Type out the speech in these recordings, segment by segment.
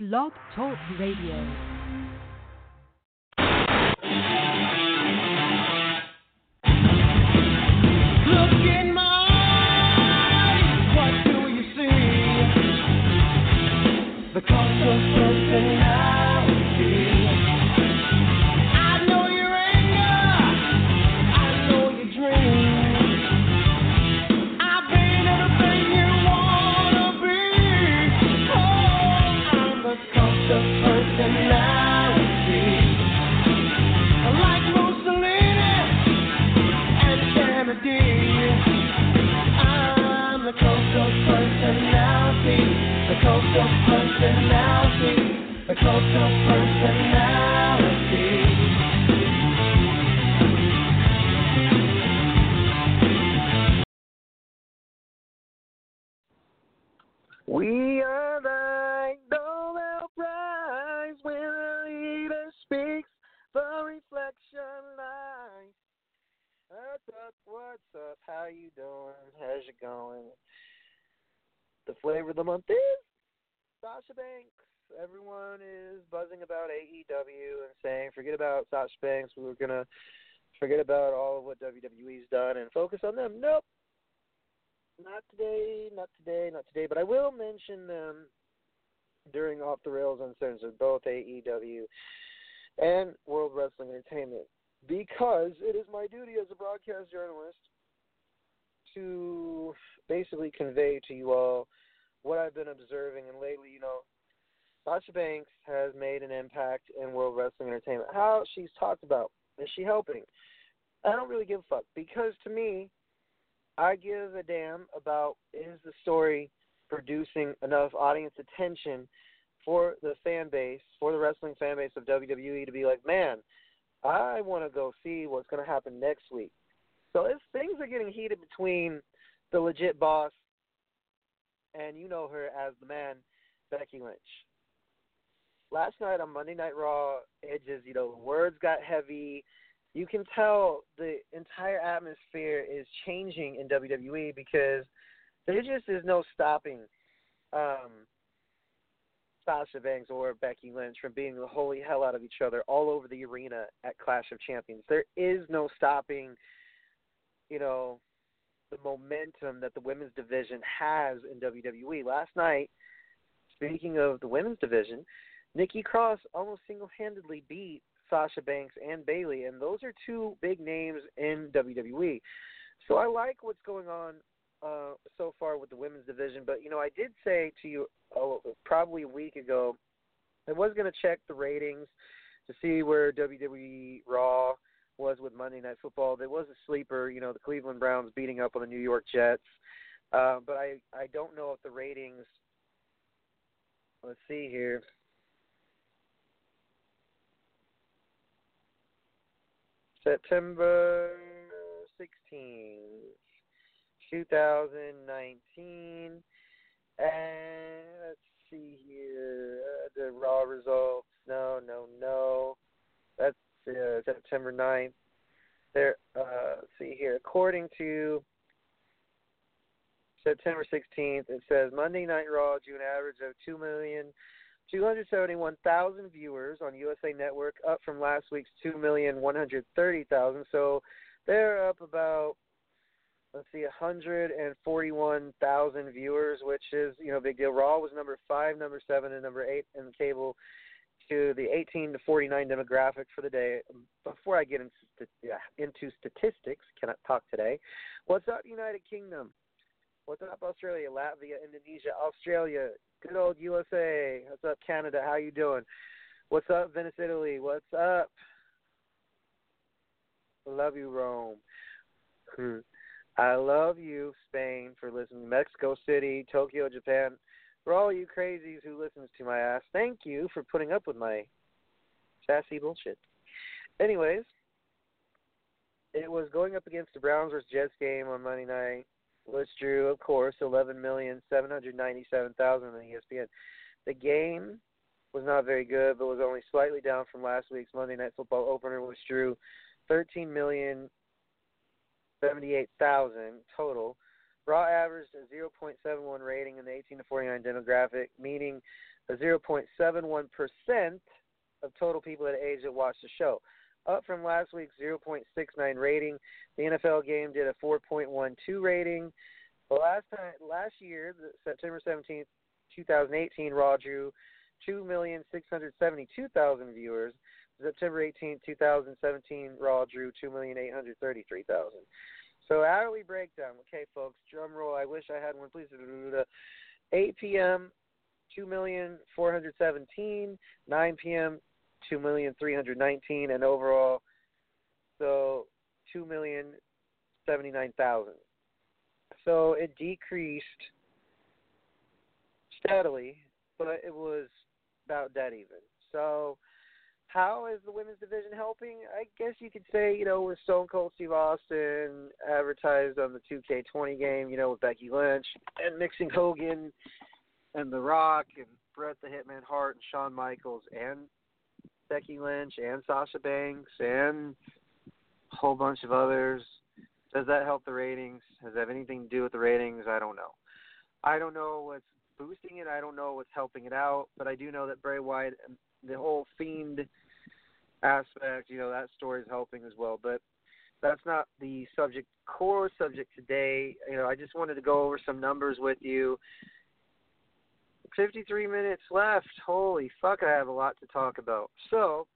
Blog Talk Radio. The cost of personality. What's up? How you doing? How's it going? The flavor of the month is Sasha Banks. Everyone is buzzing about AEW and saying, forget about Sasha Banks. We were gonna forget about all of what WWE's done and focus on them. Nope. Not today, not today, not today. But I will mention them during Off the Rails Uncensored, both AEW and World Wrestling Entertainment because it is my duty as a broadcast journalist to basically convey to you all what I've been observing. And lately, you know, Sasha Banks has made an impact in World Wrestling Entertainment. How she's talked about. Is she helping? I don't really give a fuck because to me, I give a damn about is the story producing enough audience attention for the fan base, for the wrestling fan base of WWE to be like, man, I want to go see what's going to happen next week. So if things are getting heated between the legit boss and you know her as the man, Becky Lynch. Last night on Monday Night Raw, just, you know, words got heavy. You can tell the entire atmosphere is changing in WWE because there just is no stopping um, Sasha Banks or Becky Lynch from beating the holy hell out of each other all over the arena at Clash of Champions. There is no stopping, you know, the momentum that the women's division has in WWE. Last night, speaking of the women's division, Nikki Cross almost single-handedly beat Sasha Banks and Bayley, and those are two big names in WWE. So I like what's going on uh, so far with the women's division. But you know, I did say to you oh, probably a week ago, I was going to check the ratings to see where WWE Raw was with Monday Night Football. There was a sleeper, you know, the Cleveland Browns beating up on the New York Jets. Uh, but I I don't know if the ratings. Let's see here. September 16th, 2019. And let's see here. Uh, the raw results. No, no, no. That's uh, September 9th. There, uh, let's see here. According to September 16th, it says Monday Night Raw drew an average of 2 million. 271,000 viewers on USA Network, up from last week's 2,130,000. So they're up about, let's see, 141,000 viewers, which is, you know, big deal. Raw was number five, number seven, and number eight in the cable to the 18 to 49 demographic for the day. Before I get into, yeah, into statistics, cannot talk today. What's up, United Kingdom? What's up, Australia, Latvia, Indonesia, Australia, good old USA. What's up, Canada? How you doing? What's up, Venice, Italy? What's up? Love you, Rome. Hmm. I love you, Spain, for listening. Mexico City, Tokyo, Japan, For all you crazies who listens to my ass, thank you for putting up with my sassy bullshit. Anyways, it was going up against the Browns versus Jets game on Monday night, which drew, of course, eleven million seven hundred ninety-seven thousand on the ESPN. The game was not very good, but was only slightly down from last week's Monday Night Football opener, which drew thirteen million seventy-eight thousand total. Raw averaged a 0.71 rating in the 18 to 49 demographic, meaning a 0.71 percent of total people at age that watched the show up from last week's 0.69 rating. The NFL game did a 4.12 rating. The last time, last year, September 17th, 2018, Raw drew 2,672,000 viewers. September 18, 2017, Raw drew 2,833,000. So hourly breakdown. Okay, folks, drum roll. I wish I had one, please. 8 p.m. 2,417. 9 p.m two million three hundred nineteen, and overall, so two million seventy nine thousand. So it decreased steadily, but it was about dead even. So how is the women's division helping? I guess you could say, you know, with Stone Cold Steve Austin advertised on the 2K20 game, you know, with Becky Lynch and mixing Hogan and The Rock and Bret the Hitman Hart and Shawn Michaels and Becky Lynch and Sasha Banks and a whole bunch of others. Does that help the ratings? Does that have anything to do with the ratings? I don't know. I don't know what's boosting it. I don't know what's helping it out. But I do know that Bray Wyatt, and the whole fiend aspect, you know, that story is helping as well. But that's not the subject, core subject today. You know, I just wanted to go over some numbers with you 53 minutes left. Holy fuck, I have a lot to talk about. So,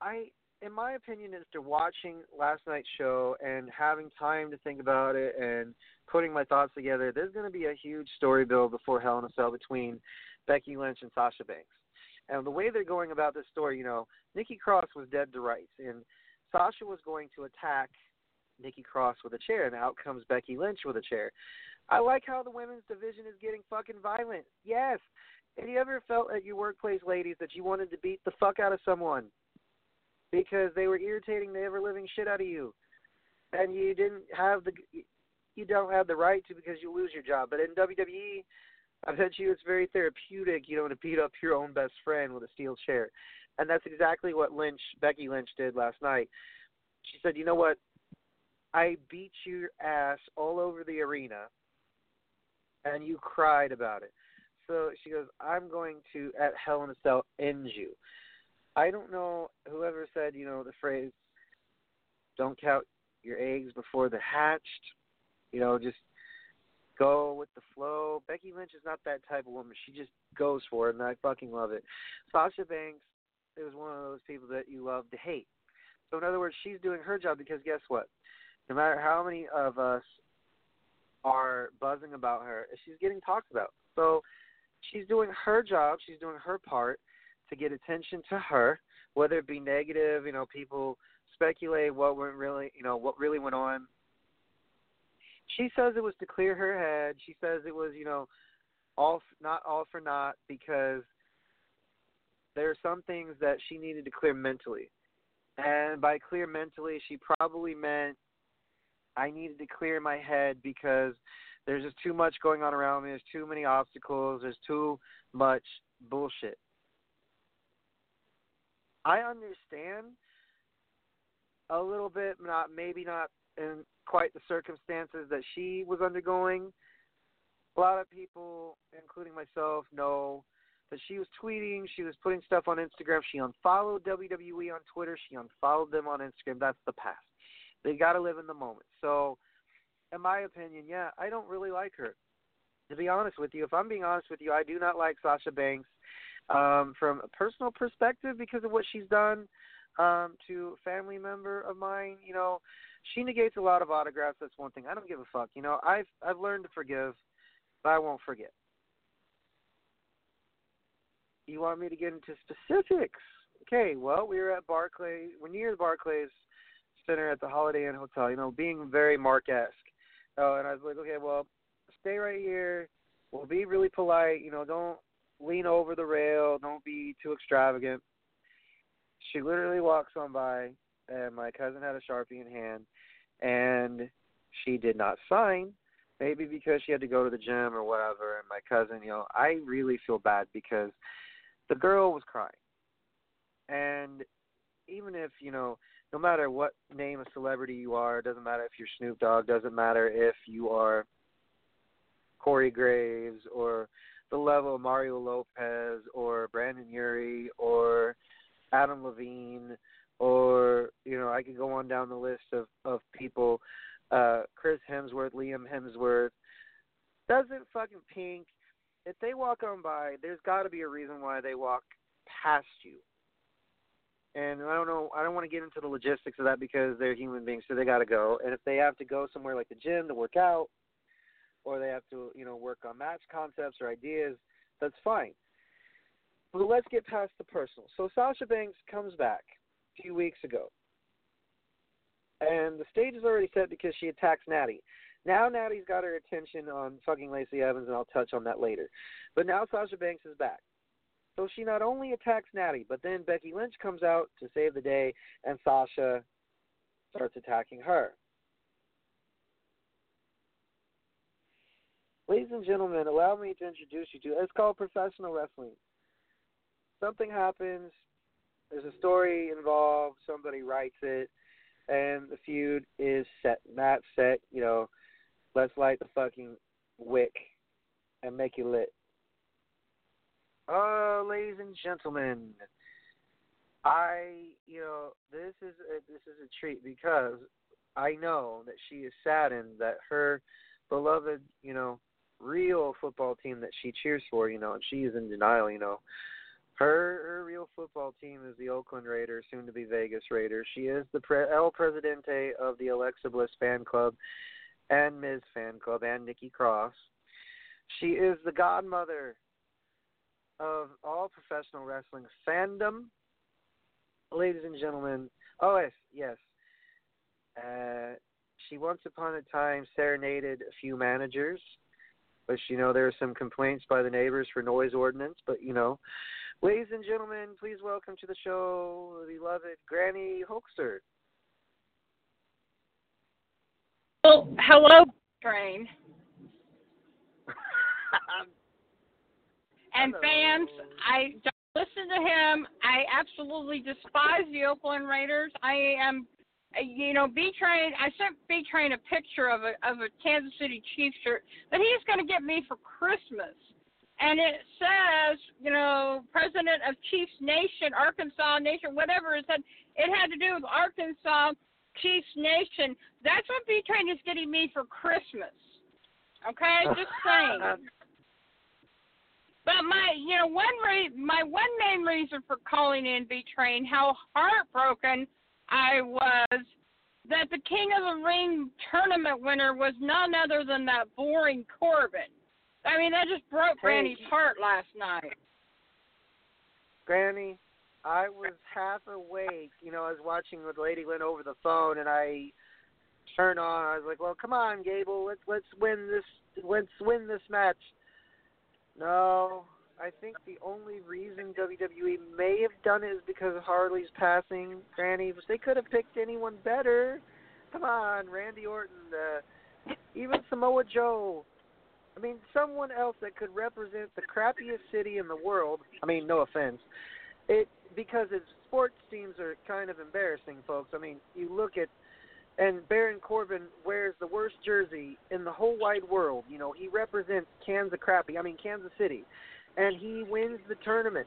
I, in my opinion, after watching last night's show and having time to think about it and putting my thoughts together, there's going to be a huge story build before Hell in a Cell between Becky Lynch and Sasha Banks. And the way they're going about this story, you know, Nikki Cross was dead to rights, and Sasha was going to attack Nikki Cross with a chair, and out comes Becky Lynch with a chair. I like how the women's division is getting fucking violent. Yes. Have you ever felt at your workplace, ladies, that you wanted to beat the fuck out of someone because they were irritating the ever living shit out of you, and you didn't have the you don't have the right to because you lose your job. But in WWE, I bet you it's very therapeutic, you know, to beat up your own best friend with a steel chair, and that's exactly what Lynch, Becky Lynch, did last night. She said, "You know what? I beat your ass all over the arena." and you cried about it. So she goes, I'm going to, at Hell in a Cell, end you. I don't know whoever said, you know, the phrase, don't count your eggs before they're hatched. You know, just go with the flow. Becky Lynch is not that type of woman. She just goes for it, and I fucking love it. Sasha Banks is one of those people that you love to hate. So, in other words, she's doing her job because guess what? No matter how many of us are buzzing about her. She's getting talked about. So she's doing her job. She's doing her part to get attention to her, whether it be negative. You know, people speculate what went really, you know, what really went on. She says it was to clear her head. She says it was, you know, all not all for naught because there are some things that she needed to clear mentally. And by clear mentally, she probably meant I needed to clear my head because there's just too much going on around me. There's too many obstacles. There's too much bullshit. I understand a little bit, not maybe not in quite the circumstances that she was undergoing. A lot of people, including myself, know that she was tweeting, she was putting stuff on Instagram. She unfollowed WWE on Twitter. She unfollowed them on Instagram. That's the past. They got to live in the moment. So, in my opinion, yeah, I don't really like her. To be honest with you, if I'm being honest with you, I do not like Sasha Banks um, from a personal perspective because of what she's done um, to a family member of mine. You know, she negates a lot of autographs. That's one thing. I don't give a fuck. You know, I've I've learned to forgive, but I won't forget. You want me to get into specifics? Okay, well, we were at Barclays. We're near the Barclays Center at the Holiday Inn Hotel. You know, being very Mark-esque. Uh, and I was like, okay, well, stay right here. Well, be really polite. You know, don't lean over the rail. Don't be too extravagant. She literally walks on by, and my cousin had a sharpie in hand, and she did not sign. Maybe because she had to go to the gym or whatever. And my cousin, you know, I really feel bad because the girl was crying, and even if you know, no matter what name of celebrity you are, doesn't matter if you're Snoop Dogg, doesn't matter if you are Corey Graves or the level of Mario Lopez or Brendon Urie or Adam Levine or you know I could go on down the list of of people uh Chris Hemsworth, Liam Hemsworth. Doesn't fucking pink. If they walk on by there's got to be a reason why they walk past you. And I don't know I don't want to get into the logistics of that because they're human beings so they got to go. And if they have to go somewhere like the gym to work out or they have to, you know, work on match concepts or ideas, that's fine. But let's get past the personal. So Sasha Banks comes back few weeks ago. And the stage is already set because she attacks Natty. Now Natty's got her attention on fucking Lacey Evans, and I'll touch on that later. But now Sasha Banks is back. So she not only attacks Natty, but then Becky Lynch comes out to save the day, and Sasha starts attacking her. Ladies and gentlemen, allow me to introduce you to it's called professional wrestling. Something happens, there's a story involved, somebody writes it, and the feud is set. Not set, you know, let's light the fucking wick and make it lit. Oh, ladies and gentlemen, I, you know, this is a, this is a treat because I know that she is saddened that her beloved, you know, real football team that she cheers for, you know, and she is in denial, you know. Her her real football team is the Oakland Raiders, soon to be Vegas Raiders. She is the pre- El Presidente of the Alexa Bliss fan club and Miz fan club and Nikki Cross. She is the godmother of all professional wrestling fandom. Ladies and gentlemen, oh yes, yes. Uh, she once upon a time serenaded a few managers but you know there are some complaints by the neighbors for noise ordinance. But you know, ladies and gentlemen, please welcome to the show the beloved Granny Hoaxer. Well, hello, train. and Hello. fans, I don't listen to him. I absolutely despise the Oakland Raiders. I am you know, B Train. I sent B Train a picture of a of a Kansas City Chiefs shirt that he's going to get me for Christmas, and it says, you know, President of Chiefs Nation, Arkansas Nation, whatever it said. It had to do with Arkansas Chiefs Nation. That's what B Train is getting me for Christmas. Okay, just saying. But my, you know, one re- my one main reason for calling in B Train, how heartbroken I was that the King of the Ring tournament winner was none other than that boring Corbin. I mean, that just broke Hey. Granny's heart last night. Granny, I was half awake. You know, I was watching with Lady Lynn over the phone, and I turned on. I was like, "Well, come on, Gable, let's let's win this. Let's win this match." No, I think the only reason WWE may have done it is because of Harley's passing. Granny, they could have picked anyone better. Come on, Randy Orton, uh, even Samoa Joe. I mean, someone else that could represent the crappiest city in the world. I mean, no offense. It because its sports teams are kind of embarrassing, folks. I mean, you look at and Baron Corbin wears the worst jersey in the whole wide world. You know, he represents Kansas crappy. I mean, Kansas City, and he wins the tournament.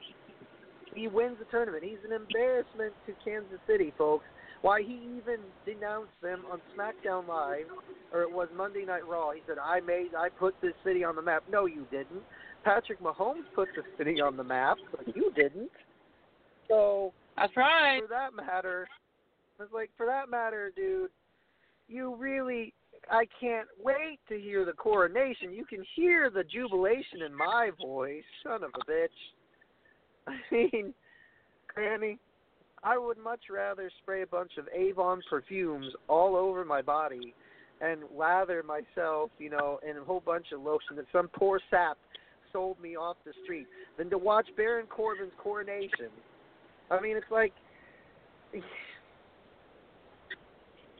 He wins the tournament. He's an embarrassment to Kansas City, folks. Why he even denounced them on SmackDown Live, or it was Monday Night Raw. He said, "I made, I put this city on the map." No, you didn't. Patrick Mahomes put the city on the map, but you didn't. So That's right. for that matter, it's like for that matter, dude, you really I can't wait to hear the coronation. You can hear the jubilation in my voice, son of a bitch. I mean, Granny, I would much rather spray a bunch of Avon perfumes all over my body and lather myself, you know, in a whole bunch of lotion that some poor sap sold me off the street than to watch Baron Corbin's coronation. I mean, it's like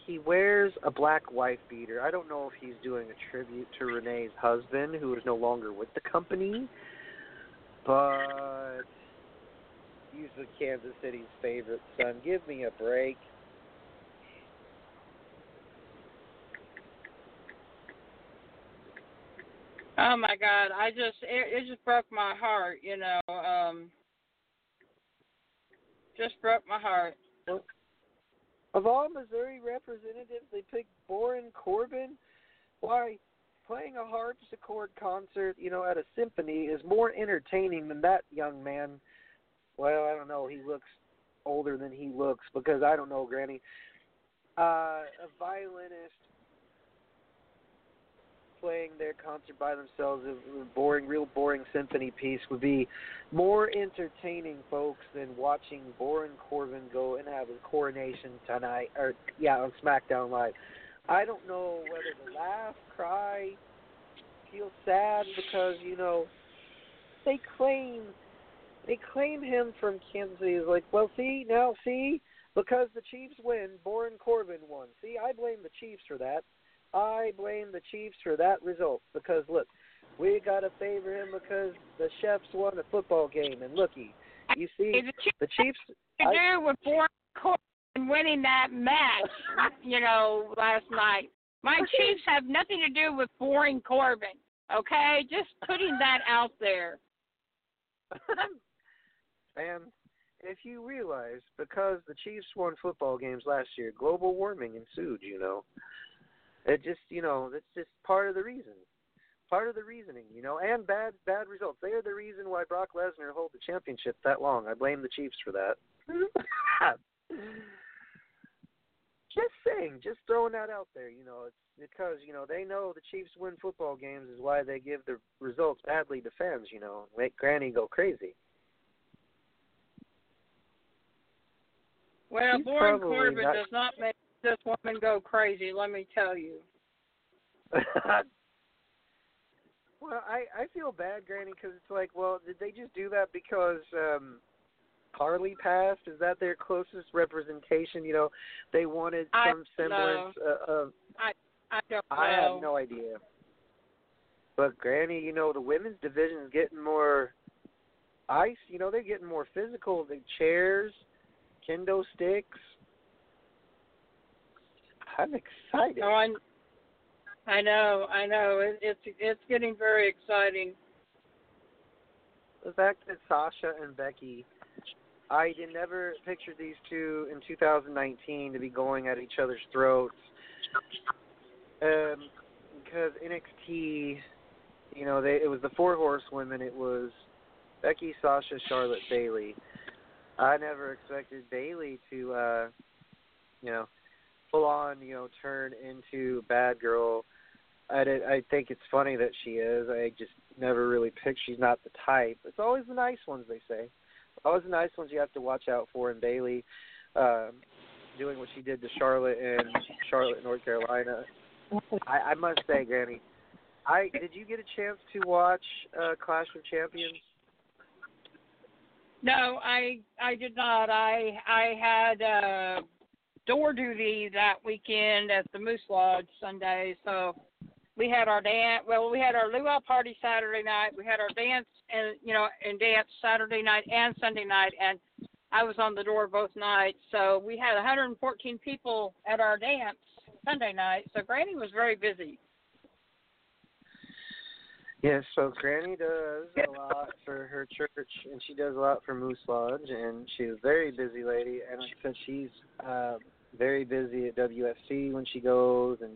he wears a black wife beater. I don't know if he's doing a tribute to Renee's husband, who is no longer with the company, but the Kansas City's favorite son. Give me a break. Oh my God! I just it, it just broke my heart. You know, um, just broke my heart. Of all Missouri representatives, they picked Baron Corbin. Why? Playing a harpsichord concert, you know, at a symphony is more entertaining than that young man. Well, I don't know. He looks older than he looks because I don't know, Granny. Uh, a violinist playing their concert by themselves, a boring, real boring symphony piece would be more entertaining, folks, than watching Baron Corbin go and have his coronation tonight, or yeah, on SmackDown Live. I don't know whether to laugh, cry, feel sad because you know they claim they claim him from Kansas City. It's like, well, see now, see because the Chiefs win, Baron Corbin won. See, I blame the Chiefs for that. I blame the Chiefs for that result because look, we got to favor him because the Chiefs won a football game, and looky, you see Hey, the Chiefs the Chiefs. to I, do with Baron Corbin winning that match, you know, last night. My Chiefs have nothing to do with Baron Corbin. Okay, just putting that out there. and if you realize, because the Chiefs won football games last year, global warming ensued. You know, it just you know that's just part of the reason, part of the reasoning. You know, and bad bad results. They are the reason why Brock Lesnar hold the championship that long. I blame the Chiefs for that. just saying, just throwing that out there. You know, it's because you know they know the Chiefs win football games is why they give the results badly to fans. You know, make Granny go crazy. Well, He's probably Corbin not- does not make this woman go crazy. Let me tell you. well, I I feel bad, Granny, because it's like, well, did they just do that because um Harley passed? Is that their closest representation? You know, they wanted I some semblance uh, of. I don't know. I have no idea. But Granny, you know, the women's division is getting more ice. You know, they're getting more physical. The chairs, kendo sticks. I'm excited. No, I, I know, I know. It, it's it's getting very exciting. the fact that Sasha and Becky, I did never picture these two in 2019 to be going at each other's throats. Um, because NXT, you know, they it was the four horsewomen. It was Becky, Sasha, Charlotte, Bayley. I never expected Bayley to, uh, you know, full on, you know, turn into bad girl. I did, I think it's funny that she is. I just never really picked. She's not the type. It's always the nice ones, they say. Always the nice ones you have to watch out for. And Bayley, um, doing what she did to Charlotte in Charlotte, North Carolina. I, I must say, Granny, I did you get a chance to watch uh, Clash of Champions? No, I I did not. I I had uh door duty that weekend at the Moose Lodge Sunday, so we had our dance. Well, we had our luau party Saturday night. We had our dance and you know and dance Saturday night and Sunday night, and I was on the door both nights. So we had 114 people at our dance Sunday night. So Granny was very busy. Yes, so Granny does a lot for her church, and she does a lot for Moose Lodge, and she's a very busy lady. And like I said, she's uh, very busy at WFC when she goes, and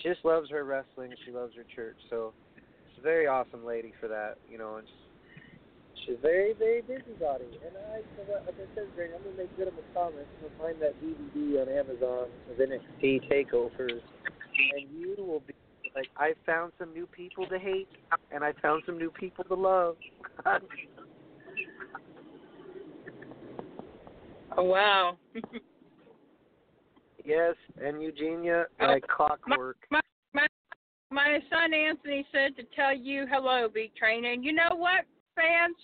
she just loves her wrestling. She loves her church, so she's a very awesome lady for that. You know, and she's a very, very busybody. And I, like I said, Granny, I'm gonna make good on the comments. You'll find that DVD on Amazon of NXT takeovers, and you will be like I found some new people to hate and I found some new people to love. Oh wow. Yes, and Eugenia Oh, like clockwork. My, my my son Anthony said to tell you hello, B Train. And you know what, fans?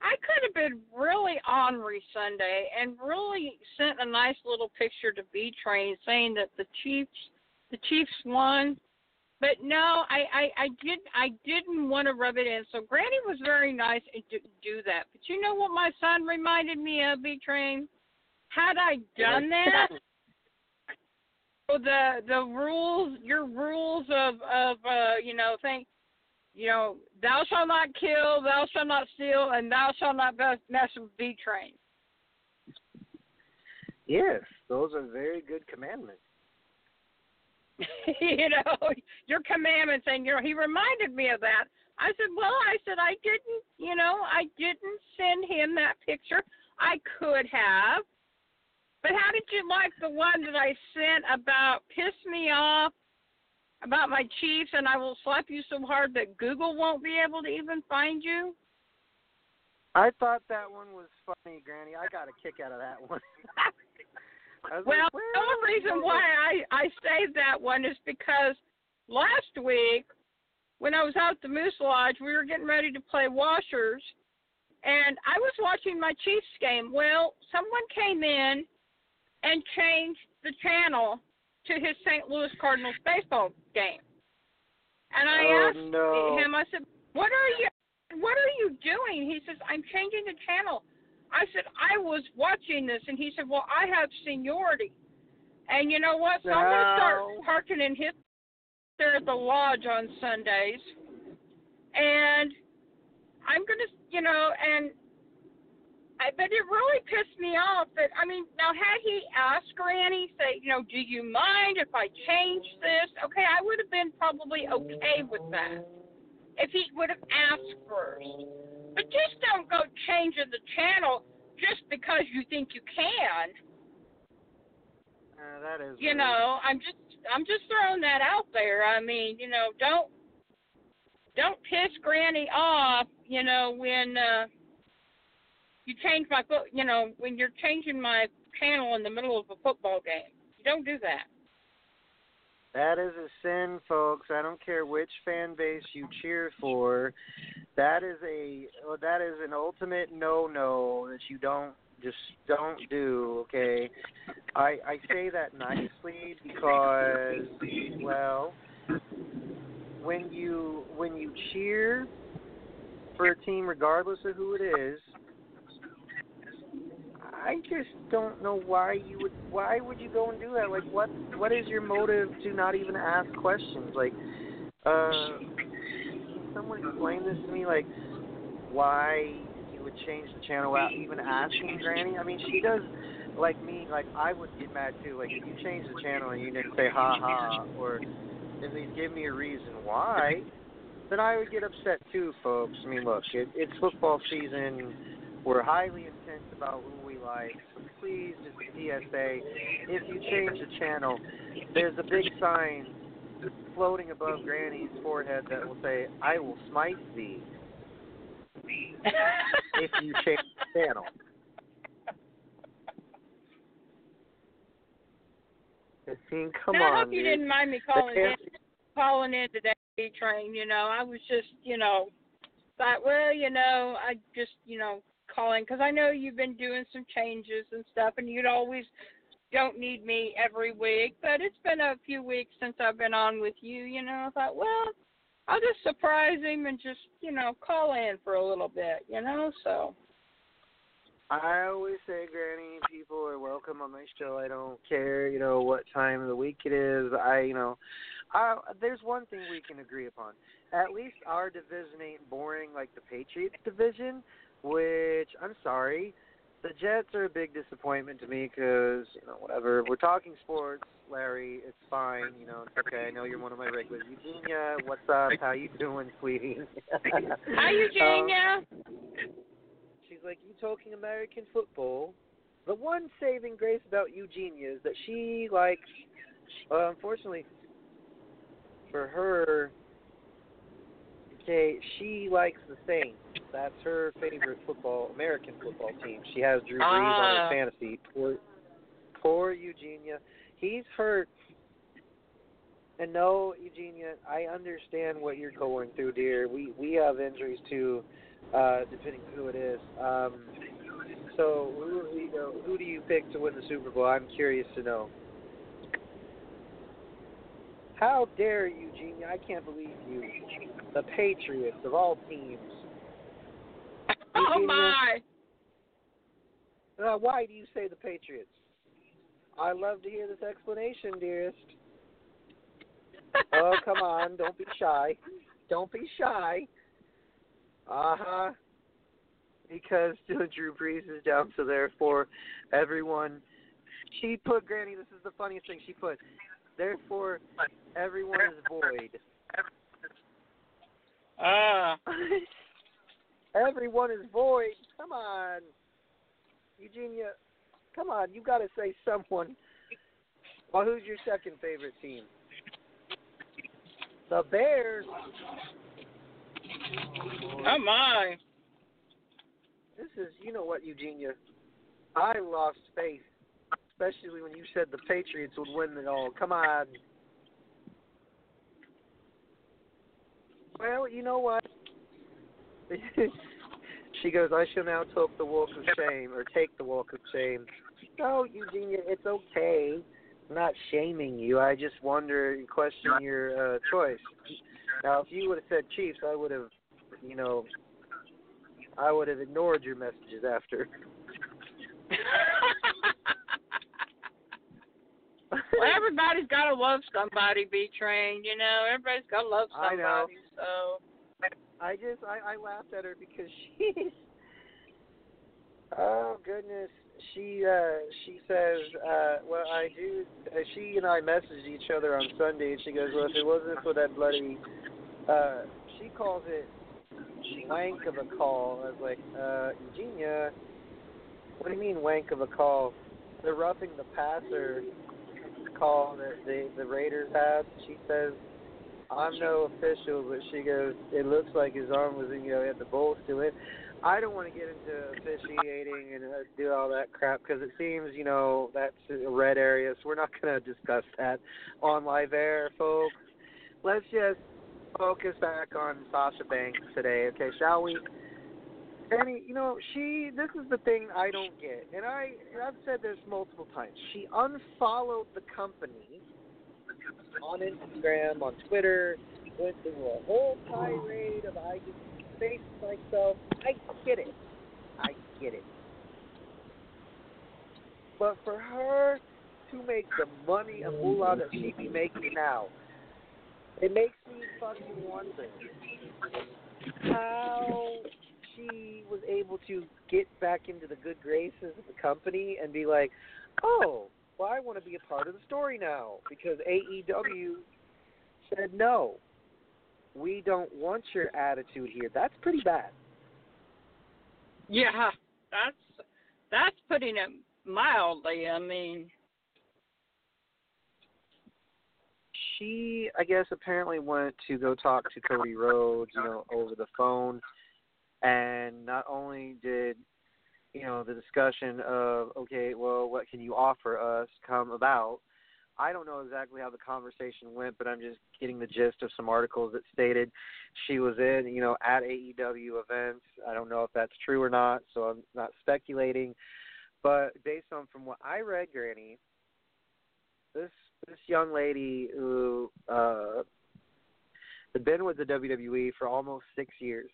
I could have been really ornery Sunday and really sent a nice little picture to B Train saying that the Chiefs the Chiefs won. But no, I, I, I did I didn't want to rub it in. So Granny was very nice and didn't do that. But you know what my son reminded me of, B Train? Had I done that, so the the rules, your rules of of uh, you know, think, you know, thou shalt not kill, thou shalt not steal, and thou shalt not mess mess with B train. Yes, those are very good commandments. you know, your commandments, and you know, he reminded me of that. I said, well, I said I didn't, you know, I didn't send him that picture. I could have. But how did you like the one that I sent about piss me off about my Chiefs and I will slap you so hard that Google won't be able to even find you? I thought that one was funny, Granny. I got a kick out of that one. I was Well, the only reason why I I saved that one is because last week when I was out at the Moose Lodge, we were getting ready to play washers, and I was watching my Chiefs game. Well, someone came in and changed the channel to his St. Louis Cardinals baseball game, and I Oh, asked no. him. I said, "What are you? What are you doing?" He says, "I'm changing the channel." I said, I was watching this, and he said, Well, I have seniority. And you know what? So I'm going to start No. parking his there at the lodge on Sundays. And I'm going to, you know, and I, but it really pissed me off that, I mean, now had he asked Granny, say, you know, do you mind if I change this? Okay, I would have been probably okay with that if he would have asked first. But just don't go changing the channel just because you think you can. Uh, that is. You weird. know, I'm just I'm just throwing that out there. I mean, you know, don't don't piss Granny off, you know, when uh you change my foot, you know, when you're changing my channel in the middle of a football game. You don't do that. That is a sin, folks. I don't care which fan base you cheer for. That is a that is an ultimate no-no that you don't just don't do. Okay, I I say that nicely because well, when you when you cheer for a team, regardless of who it is, I just don't know why you would. Why would you go and do that? Like, what? What is your motive to not even ask questions? Like, uh, someone explain this to me? Like, why you would change the channel without even asking Granny? I mean, she does. Like me, like I would get mad too. Like if you change the channel and you didn't say ha ha, or at least give me a reason why, then I would get upset too, folks. I mean, look, it, it's football season. We're highly intense about who we like. So please, just a PSA, if you change the channel, there's a big sign floating above Granny's forehead that will say, I will smite thee if you change the channel. I mean, come now, I hope you dude. didn't mind me calling in calling in today, train. You know, I was just, you know, thought, well, you know, I just, you know, calling because I know you've been doing some changes and stuff, and you'd always don't need me every week, but it's been a few weeks since I've been on with you. You know, I thought, well, I'll just surprise him and just, you know, call in for a little bit. You know, so. I always say, Granny, people are welcome on my show. I don't care, you know, what time of the week it is. I, you know, I, there's one thing we can agree upon. At least our division ain't boring like the Patriots division, which I'm sorry, the Jets are a big disappointment to me because you know whatever. We're talking sports, Larry. It's fine. You know, it's okay. I know you're one of my regulars. Eugenia, what's up? How you doing, sweetie? Hi, Eugenia. Um, She's like, you talking American football? The one saving grace about Eugenia is that she likes, uh, unfortunately for her, okay, she likes the Saints. That's her favorite football, American football team. She has Drew Brees on Ah. her fantasy. Poor, poor Eugenia. he's hurt. And no, Eugenia, I understand what you're going through, dear. We we have injuries too, uh, depending who it is. Um, so who you know, who do you pick to win the Super Bowl? I'm curious to know. How dare you, Eugenia? I can't believe you. The Patriots of all teams. Oh Eugenia, my! Uh, why do you say the Patriots? I love to hear this explanation, dearest. oh, come on. Don't be shy. Don't be shy. Uh huh. Because Drew Brees is down, so therefore everyone. She put, Granny, this is the funniest thing she put. Therefore, everyone is void. Ah. everyone is void. Come on. Eugenia, come on. You got to say someone. Well, who's your second favorite team? The Bears. Oh my! This is, you know what, Eugenia? I lost faith, especially when you said the Patriots would win it all. Come on. Well, you know what? she goes, I shall now take the walk of shame, or take the walk of shame. No, Eugenia, it's okay. I'm not shaming you. I just wonder, question your uh, choice. Now, if you would have said Chiefs, I would have, you know, I would have ignored your messages after. well, everybody's got to love somebody, B Train. You know, everybody's got to love I somebody. know. So I just I, I laughed at her because she's oh goodness she uh she says uh well I do uh, she and I messaged each other on Sunday and she goes well if it wasn't for that bloody uh she calls it wank of a call I was like uh Eugenia what do you mean wank of a call they're roughing the passer call that the the Raiders had she says I'm no official, but she goes, it looks like his arm was, you know, at the bolts to it. I don't want to get into officiating and uh, do all that crap because it seems, you know, that's a red area, so we're not going to discuss that on live air, folks. Let's just focus back on Sasha Banks today, okay, shall we? Annie, you know, she. This is the thing I don't get, and I, I've said this multiple times. She unfollowed the company on Instagram, on Twitter, went through a whole tirade of I just faced myself. I get it. I get it. But for her to make the money and moolah that she be making now, it makes me fucking wonder how she was able to get back into the good graces of the company and be like, oh, well, I want to be a part of the story now because AEW said no. We don't want your attitude here. That's pretty bad. yeah, that's that's putting it mildly. I mean, She, I guess, apparently went to go talk to Cody Rhodes, you know, over the phone, and not only did you know the discussion of okay, well, what can you offer us come about. I don't know exactly how the conversation went, but I'm just getting the gist of some articles that stated she was in, you know, at AEW events. I don't know if that's true or not, so I'm not speculating. But based on from what I read, Granny, this this young lady who uh had been with the WWE for almost six years.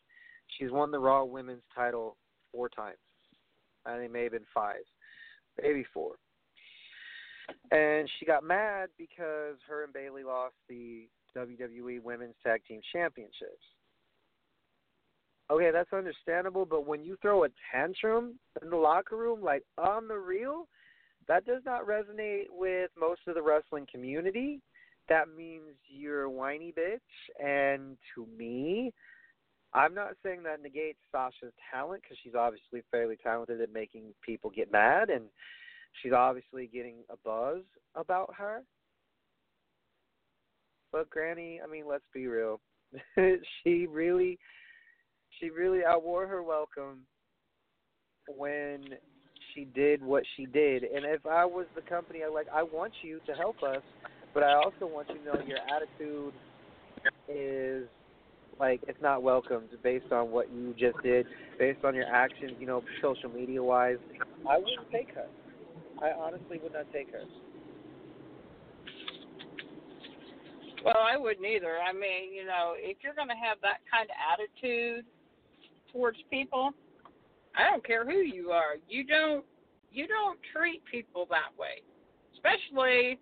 She's won the Raw Women's title four times. I think it may have been five, maybe four. And she got mad because her and Bayley lost the WWE Women's Tag Team Championships. Okay, that's understandable, but when you throw a tantrum in the locker room, like on the real, that does not resonate with most of the wrestling community. That means you're a whiny bitch, and to me, I'm not saying that negates Sasha's talent because she's obviously fairly talented at making people get mad, and she's obviously getting a buzz about her. But Granny, I mean, let's be real. she really, she really outwore her welcome when she did what she did. And if I was the company, I like I want you to help us, but I also want you to know your attitude is like it's not welcomed based on what you just did, based on your actions, you know, social media wise. I wouldn't take her. I honestly would not take her. Well, I wouldn't either. I mean, you know, if you're going to have that kind of attitude towards people, I don't care who you are. You don't you don't treat people that way. Especially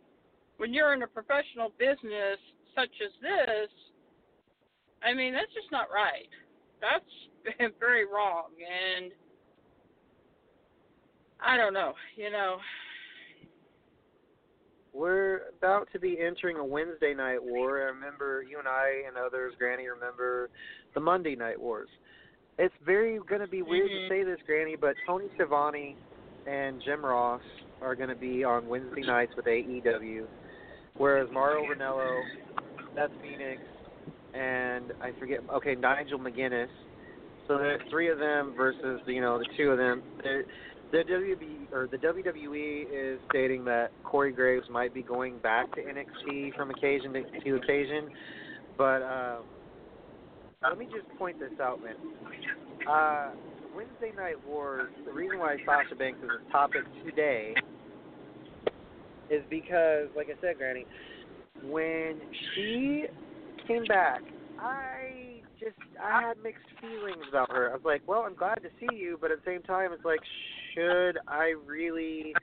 when you're in a professional business such as this. I mean, that's just not right. That's very wrong and I don't know, you know, we're about to be entering a Wednesday night war. I remember you and I and others, Granny, remember the Monday night wars. It's very going to be weird mm-hmm. to say this, Granny, but Tony Schiavone and Jim Ross are going to be on Wednesday nights with AEW, whereas Mauro Ranallo, that's Phoenix, and I forget. Okay, Nigel McGuinness. So there's three of them versus you know the two of them. The WWE or the WWE is stating that Corey Graves might be going back to NXT from occasion to, to occasion, but uh, let me just point this out, man. Uh, Wednesday Night Wars. The reason why Sasha Banks is a topic today is because, like I said, Granny, when she came back, I just I had mixed feelings about her. I was like, well, I'm glad to see you, but at the same time, it's like, should I really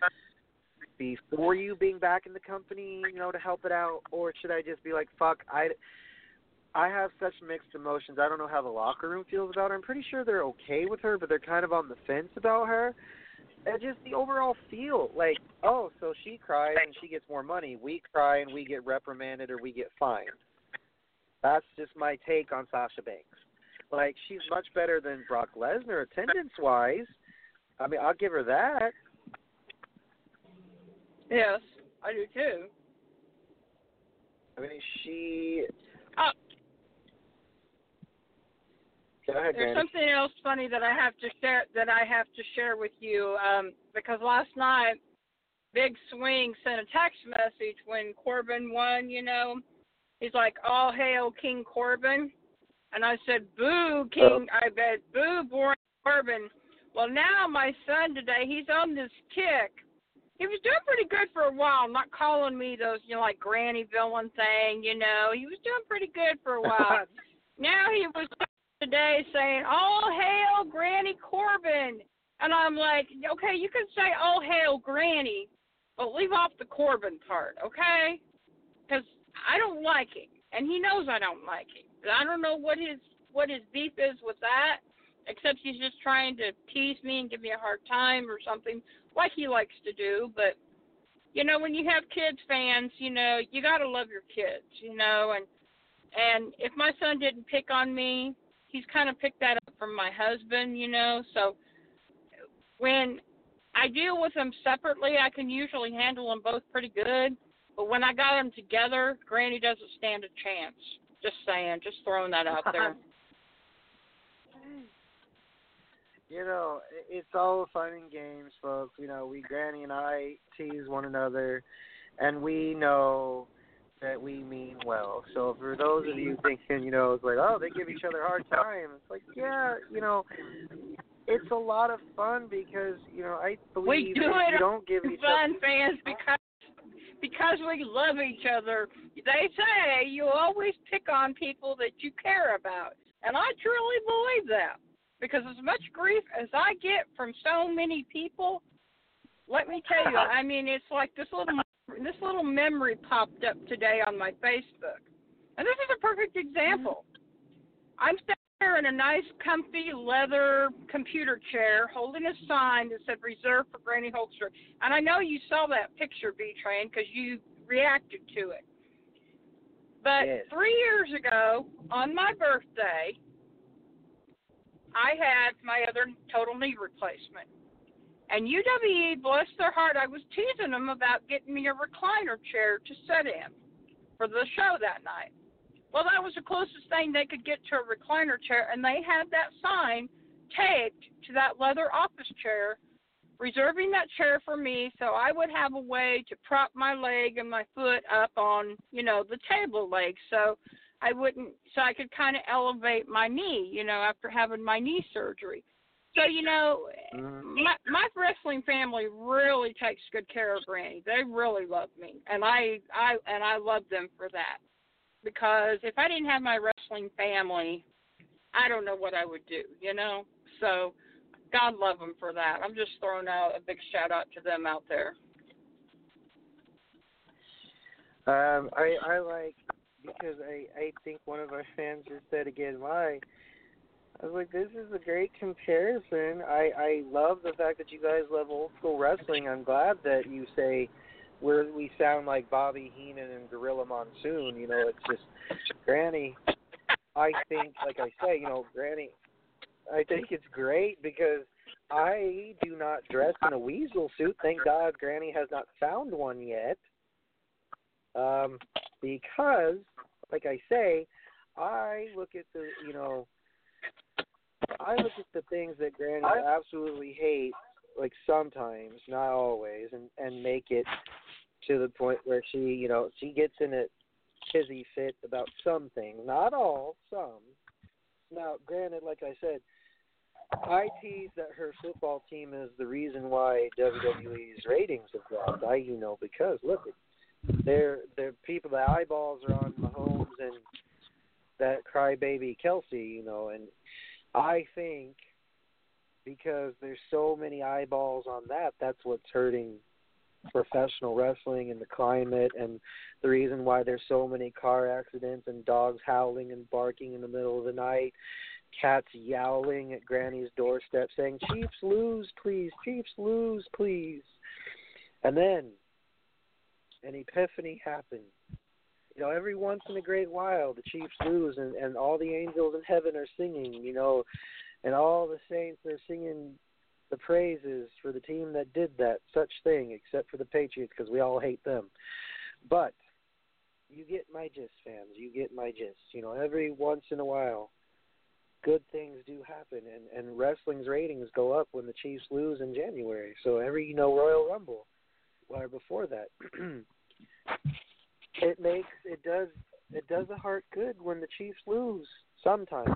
be for you being back in the company, you know, to help it out, or should I just be like, fuck, I, I have such mixed emotions. I don't know how the locker room feels about her. I'm pretty sure they're okay with her, but they're kind of on the fence about her. And just the overall feel, like, oh, so she cries and she gets more money. We cry and we get reprimanded or we get fined. That's just my take on Sasha Banks. Like, she's much better than Brock Lesnar attendance wise I mean, I'll give her that. Yes, I do too. I mean, she. Uh, Go ahead, there's Danny. something else funny that I have to share that I have to share with you um, because last night Big Swing sent a text message when Corbin won. You know, he's like, "All hail King Corbin," and I said, "Boo, oh. King!" Oh. I bet, "Boo, boring Corbin." Well, now my son today, he's on this kick. He was doing pretty good for a while, not calling me those, you know, like granny villain thing, you know. He was doing pretty good for a while. now he was today saying, "All hail Granny Corbin," and I'm like, "Okay, you can say all hail Granny, but leave off the Corbin part, okay? I don't like him, and he knows I don't like him. I don't know what his what his beef is with that." except he's just trying to tease me and give me a hard time or something like he likes to do but you know when you have kids fans you know you got to love your kids you know and and if my son didn't pick on me he's kind of picked that up from my husband you know so when i deal with them separately i can usually handle them both pretty good but when i got them together granny doesn't stand a chance just saying just throwing that out there you know, it's all fun and games, folks. You know, we Granny and I tease one another, and we know that we mean well. So for those of you thinking, you know, it's like, oh, they give each other a hard time. It's like, yeah, you know, it's a lot of fun because you know I believe we do if it you don't give each fun other fans because because we love each other. They say you always pick on people that you care about, and I truly believe that because as much grief as I get from so many people, let me tell you, I mean, it's like this little this little memory popped up today on my Facebook, and this is a perfect example. I'm in a nice, comfy leather computer chair, holding a sign that said "Reserved for Granny Hulkster," and I know you saw that picture, B Train, because you reacted to it. But Yes. three years ago, on my birthday, I had my other total knee replacement. And UWE, bless their heart, I was teasing them about getting me a recliner chair to sit in for the show that night. Well, that was the closest thing they could get to a recliner chair, and they had that sign taped to that leather office chair reserving that chair for me so I would have a way to prop my leg and my foot up on, you know, the table leg so I wouldn't so I could kind of elevate my knee, you know, after having my knee surgery. So, you know, Mm-hmm. my my wrestling family really takes good care of Granny. They really love me. And I I and I love them for that. Because if I didn't have my wrestling family, I don't know what I would do, you know? So God love them for that. I'm just throwing out a big shout out to them out there. Um, I I like because I I think one of our fans just said again why. I was like, this is a great comparison. I I love the fact that you guys love old school wrestling. I'm glad that you say we're we sound like Bobby Heenan and Gorilla Monsoon. You know, it's just Granny. I think, like I say, you know, Granny. I think it's great because I do not dress in a weasel suit. Thank God, Granny has not found one yet. Um, because, like I say, I look at the, you know, I look at the things that Granny absolutely hates, like sometimes, not always, and and make it to the point where she, you know, she gets in a tizzy fit about some things, not all, some. Now, granted, like I said, I tease that her football team is the reason why WWE's ratings have dropped. I, you know, because look, they're they're people. The eyeballs are on Mahomes and that crybaby Kelce, you know, and I think because there's so many eyeballs on that, that's what's hurting professional wrestling and the climate and the reason why there's so many car accidents and dogs howling and barking in the middle of the night, cats yowling at Granny's doorstep saying, Chiefs lose, please, Chiefs lose, please. And then an epiphany happened. You know, every once in a great while the Chiefs lose and, and all the angels in heaven are singing, you know, and all the saints are singing the praises for the team that did that such thing, except for the Patriots because we all hate them. But you get my gist, fans. You get my gist. You know, every once in a while, good things do happen, and and wrestling's ratings go up when the Chiefs lose in January. So every you know Royal Rumble, or before that, it makes it does it does the heart good when the Chiefs lose sometimes.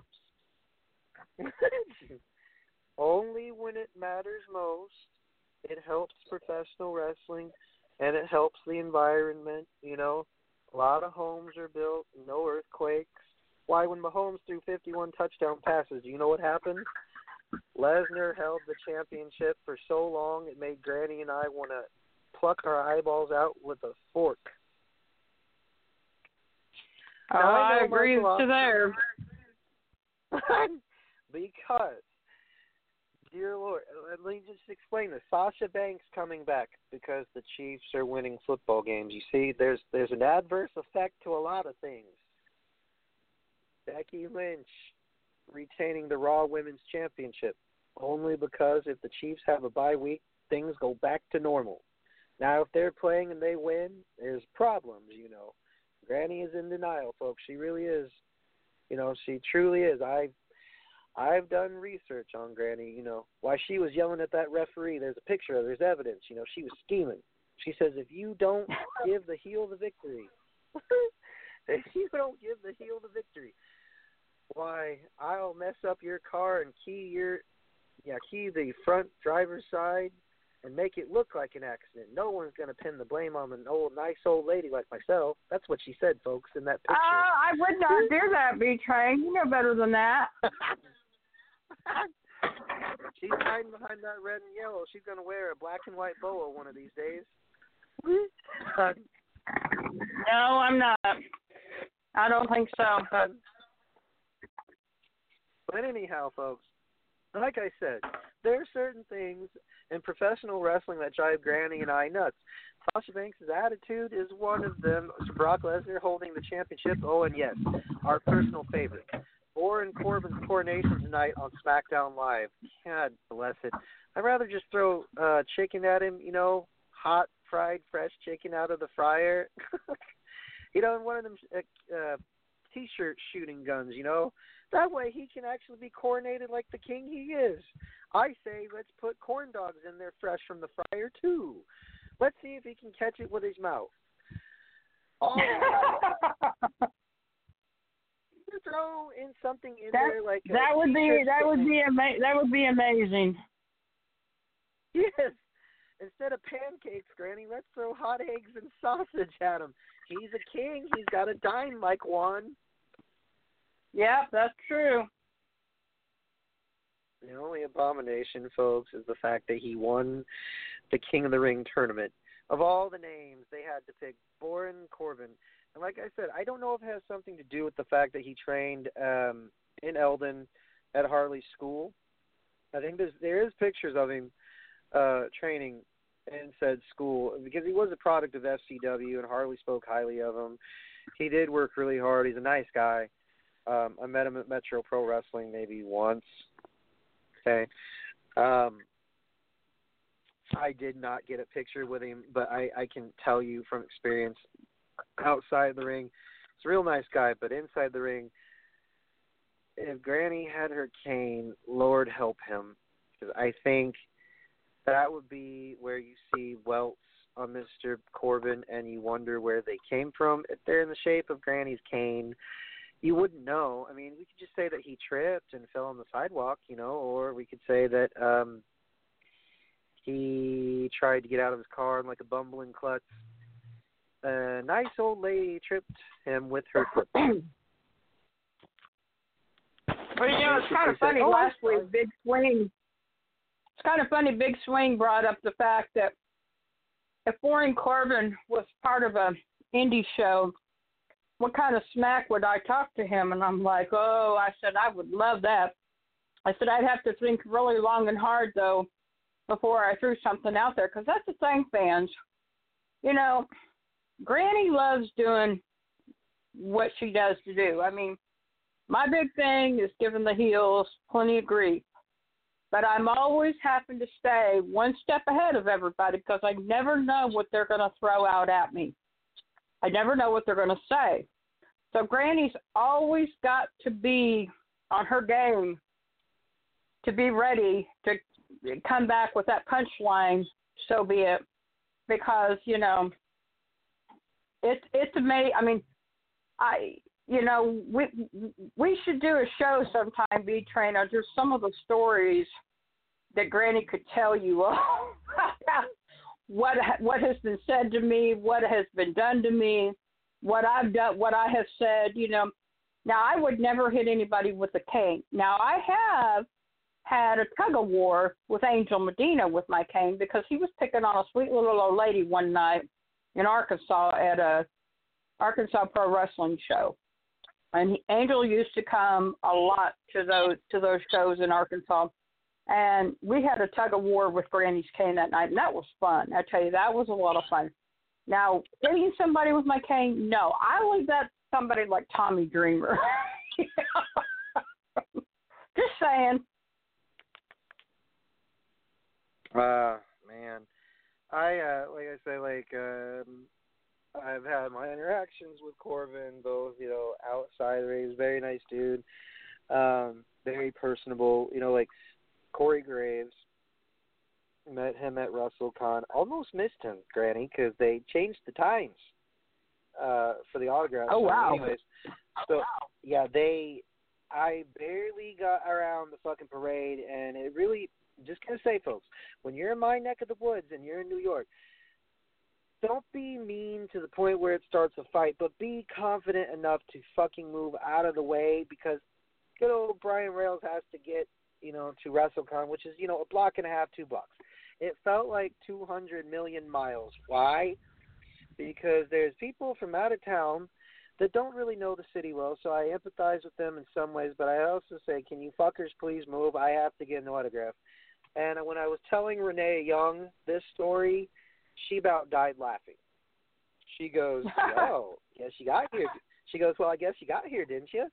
Only when it matters most. It helps professional wrestling and it helps the environment, you know. A lot of homes are built, no earthquakes. Why when Mahomes threw 51 touchdown passes, do you know what happened? Lesnar held the championship for so long it made Granny and I want to pluck our eyeballs out with a fork. Oh, Now, I I agree to there. because, dear Lord, let me just explain this. Sasha Banks coming back because the Chiefs are winning football games. You see, there's there's an adverse effect to a lot of things. Becky Lynch retaining the Raw Women's Championship only because if the Chiefs have a bye week, things go back to normal. Now, if they're playing and they win, there's problems, you know. Granny is in denial, folks. She really is. You know, she truly is. I've I've done research on Granny. You know, why she was yelling at that referee. There's a picture. There's evidence. You know, she was scheming. She says, if you don't give the heel the victory, if you don't give the heel the victory, why I'll mess up your car and key your yeah key the front driver's side and make it look like an accident. No one's going to pin the blame on an old nice old lady like myself. That's what she said, folks, in that Uh, picture. I would not do that, B Train. You know better than that. She's hiding behind that red and yellow. She's going to wear a black and white boa one of these days. No, I'm not. I don't think so. but anyhow, folks, like I said, there are certain things in professional wrestling that drive Granny and I nuts. Sasha Banks' attitude is one of them. Brock Lesnar holding the championship. Oh, and yes, our personal favorite. Baron Corbin's coronation tonight on SmackDown Live. God bless it. I'd rather just throw uh chicken at him, you know, hot fried fresh chicken out of the fryer. you know, in one of them uh, uh t-shirt shooting guns, you know. That way he can actually be coronated like the king he is. I say let's put corn dogs in there fresh from the fryer too. Let's see if he can catch it with his mouth. Oh, you throw in something in That- there like That would be that would be ama- that would be amazing. Yes. Instead of pancakes, Granny, let's throw hot eggs and sausage at him. He's a king. He's got a dine like one. Yeah, that's true. The only abomination, folks, is the fact that he won the King of the Ring tournament. Of all the names, they had to pick Baron Corbin. And like I said, I don't know if it has something to do with the fact that he trained um in Eldon at Harley's school. I think there's there is pictures of him uh training in said school because he was a product of FCW and Harley spoke highly of him. He did work really hard. He's a nice guy. Um I met him at Metro Pro Wrestling maybe once. Okay. Um I did not get a picture with him, but I I can tell you from experience outside the ring, he's a real nice guy, but inside the ring if Granny had her cane, Lord help him, because I think that would be where you see welts on Mr. Corbin, and you wonder where they came from. If they're in the shape of Granny's cane, you wouldn't know. I mean, we could just say that he tripped and fell on the sidewalk, you know, or we could say that um he tried to get out of his car in like a bumbling klutz. A nice old lady tripped him with her foot. Well, you know, it's kind of funny. Oh, Last week, Big Swing. It's kind of funny. Big Swing brought up the fact that if Baron Corbin was part of a indie show, what kind of smack would I talk to him? And I'm like, oh, I said I would love that. I said I'd have to think really long and hard though before I threw something out there because that's the thing, fans. You know, Granny loves doing what she does to do. I mean, my big thing is giving the heels plenty of grief. But I'm always having to stay one step ahead of everybody because I never know what they're going to throw out at me. I never know what they're going to say. So Granny's always got to be on her game to be ready to come back with that punchline, so be it. Because, you know, it's it's amazing. I mean, I you know, we we should do a show sometime, B Train. on just some of the stories that Granny could tell you all what what has been said to me, what has been done to me, what I've done, what I have said. You know, now I would never hit anybody with a cane. Now I have had a tug of war with Angel Medina with my cane because he was picking on a sweet little old lady one night in Arkansas at a Arkansas Pro Wrestling show and Angel used to come a lot to those to those shows in Arkansas, and we had a tug of war with Granny's cane that night, and that was fun. I tell you, that was a lot of fun. Now, hitting somebody with my cane, no, I leave that somebody like Tommy Dreamer. Just saying. Uh man. I uh like I say, like um I've had my interactions with Corbin, both, you know, outside the ring. He's a very nice dude. Um, very personable, you know, like Corey Graves. Met him at WrestleCon. Almost missed him, Granny, because they changed the times uh for the autograph. Oh, wow. Anyways, so yeah, they. I barely got around the fucking parade, and it really just gonna say, folks, when you're in my neck of the woods and you're in New York, don't be mean to the point where it starts a fight, but be confident enough to fucking move out of the way because good old Brian Rails has to get, you know, to WrestleCon, which is, you know, a block and a half, two blocks. It felt like 200 million miles. Why? Because there's people from out of town that don't really know the city well, so I empathize with them in some ways, but I also say, can you fuckers please move? I have to get an autograph. And when I was telling Renee Young this story, she about died laughing. She goes, "Oh, yes, you got here." She goes, "Well, I guess you got here, didn't you?"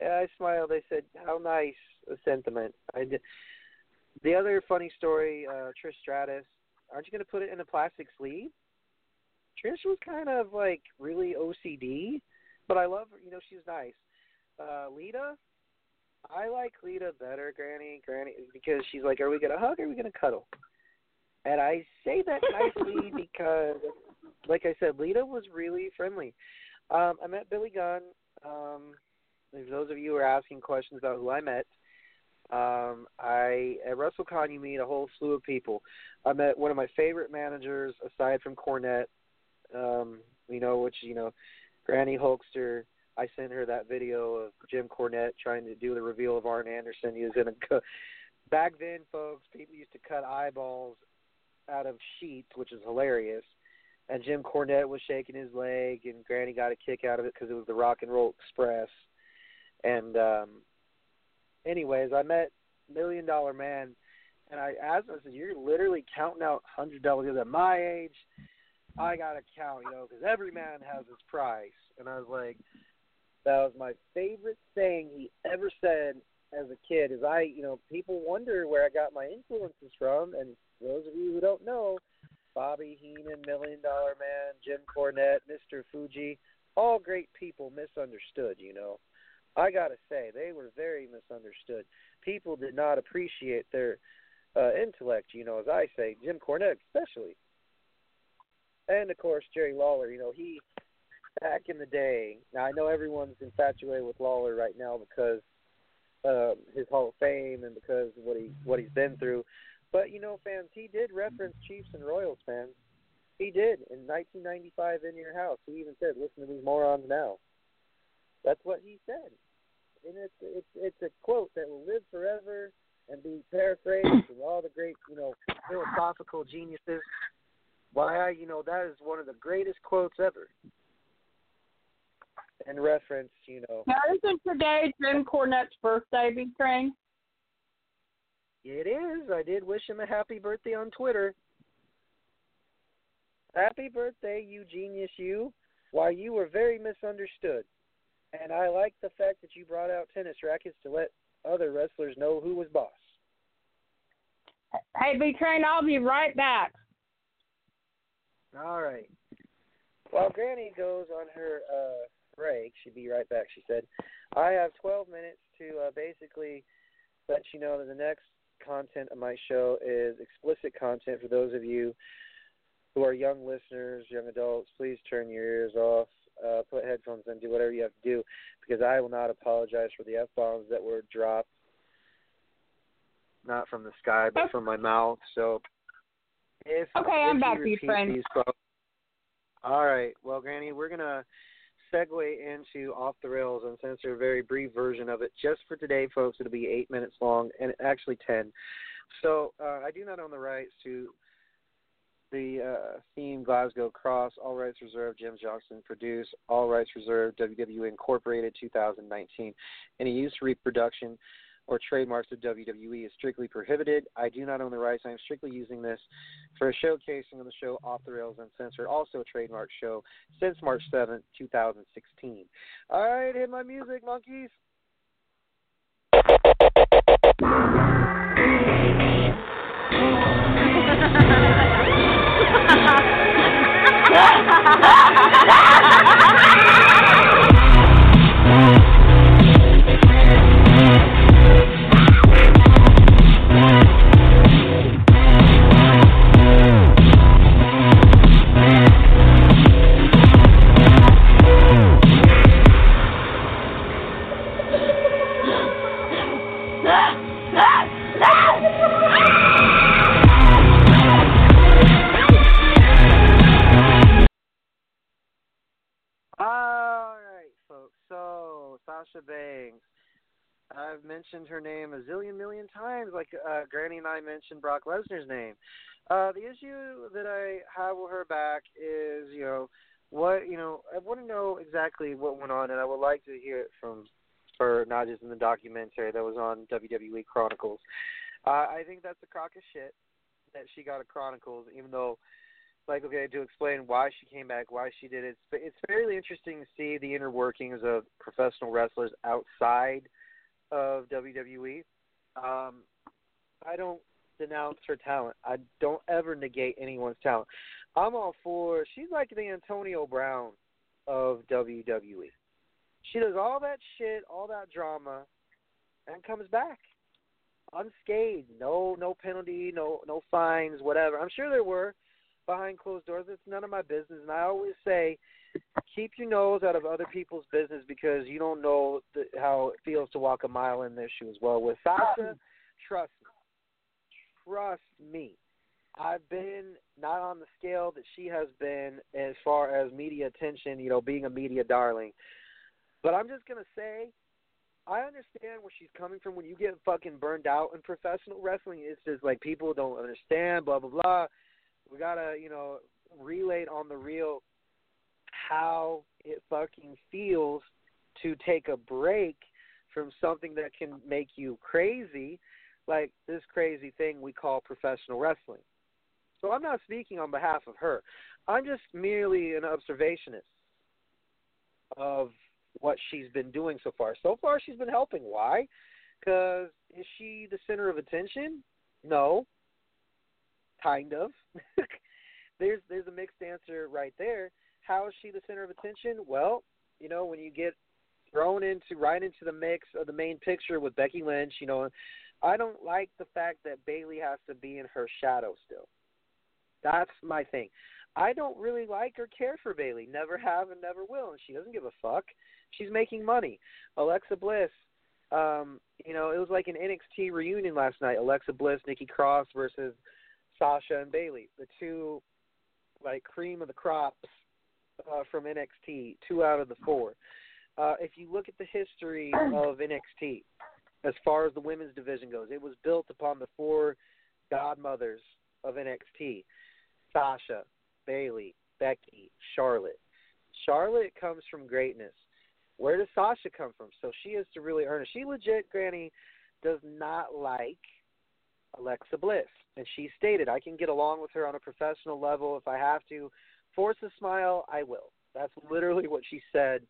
And I smiled. I said, "How nice a sentiment." I did. The other funny story, uh, Trish Stratus. Aren't you going to put it in a plastic sleeve? Trish was kind of like really OCD, but I love her. You know, she's nice. Uh, Lita, I like Lita better, Granny, Granny, because she's like, "Are we gonna hug? or Are we gonna cuddle?" And I say that nicely because, like I said, Lita was really friendly. Um, I met Billy Gunn. Um, if those of you who are asking questions about who I met, um, I at WrestleCon you meet a whole slew of people. I met one of my favorite managers aside from Cornette. Um, you know, which you know, Granny Hulkster. I sent her that video of Jim Cornette trying to do the reveal of Arn Anderson. He was in a back then, folks. People used to cut eyeballs out of sheets, which is hilarious. And Jim Cornette was shaking his leg, and Granny got a kick out of it because it was the Rock and Roll Express. And um, anyways, I met Million Dollar Man, and I asked him, I said, "You're literally counting out hundred dollars at my age. I gotta count, you know, because every man has his price." And I was like, "That was my favorite thing he ever said as a kid." Is I, you know, people wonder where I got my influences from, and those of you who don't know, Bobby Heenan, Million Dollar Man, Jim Cornette, Mr. Fuji, all great people misunderstood, you know. I got to say, they were very misunderstood. People did not appreciate their uh, intellect, you know, as I say, Jim Cornette especially. And of course, Jerry Lawler, you know, he back in the day. Now I know everyone's infatuated with Lawler right now because um, his Hall of Fame and because of what he what he's been through. But you know, fans, he did reference Chiefs and Royals fans. He did in 1995 in your house. He even said, "Listen to these morons now." That's what he said, and it's it's it's a quote that will live forever and be paraphrased from all the great you know philosophical geniuses. Why I you know that is one of the greatest quotes ever. And reference, you know. Now isn't today Jim Cornette's birthday, Big Train? It is. I did wish him a happy birthday on Twitter. Happy birthday, you genius, you. Why, you were very misunderstood. And I like the fact that you brought out tennis rackets to let other wrestlers know who was boss. Hey, B Train, I'll be right back. All right. While Granny goes on her uh, break, She'd be right back, she said, I have 12 minutes to uh, basically let you know that the next content of my show is explicit content for those of you who are young listeners, young adults. Please turn your ears off, uh, put headphones in, do whatever you have to do, because I will not apologize for the f bombs that were dropped, not from the sky, but from my mouth. So, if okay, if I'm back, you friend. These all right, well, Granny, we're gonna segue into Off the Rails and censor a very brief version of it just for today, folks. It'll be eight minutes long and actually ten. So uh, I do not own the rights to the uh, theme Glasgow Cross. All rights reserved. Jim Johnson produced. All rights reserved. WWE Incorporated 2019. Any use, reproduction, or trademarks of WWE is strictly prohibited. I do not own the rights. I am strictly using this for a showcasing of the show Off the Rails Uncensored, also a trademark show since March 7th, 2016. All right, hit my music, monkeys. Granny and I mentioned Brock Lesnar's name. Uh, the issue that I have with her back is, you know, what you know. I want to know exactly what went on, and I would like to hear it from her, not just in the documentary that was on WWE Chronicles. Uh, I think that's a crock of shit that she got a Chronicles, even though like okay to explain why she came back, why she did it. It's, it's fairly interesting to see the inner workings of professional wrestlers outside of WWE. Um, I don't denounce her talent. I don't ever negate anyone's talent. I'm all for. She's like the Antonio Brown of WWE. She does all that shit, all that drama, and comes back unscathed. No no penalty, no no fines, whatever. I'm sure there were behind closed doors. It's none of my business. And I always say, keep your nose out of other people's business because you don't know the, how it feels to walk a mile in their shoes. Well, with Sasha, trust me, trust me. I've been not on the scale that she has been as far as media attention, you know, being a media darling. But I'm just gonna say, I understand where she's coming from. When you get fucking burned out in professional wrestling, it's just like people don't understand, blah blah blah. We gotta, you know, relate on the real how it fucking feels to take a break from something that can make you crazy, like this crazy thing we call professional wrestling. So I'm not speaking on behalf of her. I'm just merely an observationist of what she's been doing so far. So far, she's been helping. Why? Because is she the center of attention? No. Kind of. there's there's a mixed answer right there. How is she the center of attention? Well, you know, when you get thrown into right into the mix of the main picture with Becky Lynch, you know, I don't like the fact that Bayley has to be in her shadow still. That's my thing. I don't really like or care for Bayley. Never have and never will. And she doesn't give a fuck. She's making money. Alexa Bliss, um, you know, it was like an NXT reunion last night. Alexa Bliss, Nikki Cross versus Sasha and Bayley, the two like cream of the crops uh, from NXT, two out of the four. Uh, if you look at the history of NXT, as far as the women's division goes, it was built upon the four godmothers of NXT. Sasha, Bayley, Becky, Charlotte. Charlotte comes from greatness. Where does Sasha come from? So she has to really earn it. She legit, Granny, does not like Alexa Bliss. And she stated, I can get along with her on a professional level if I have to. Force a smile, I will. That's literally what she said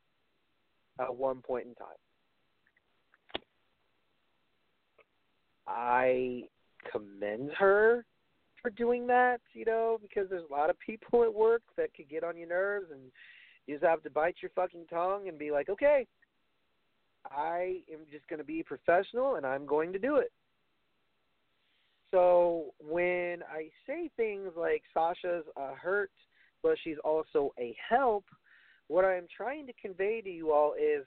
at one point in time. I commend her for doing that, you know, because there's a lot of people at work that could get on your nerves and you just have to bite your fucking tongue and be like, okay, I am just going to be professional and I'm going to do it. So when I say things like Sasha's a hurt, but she's also a help, what I'm trying to convey to you all is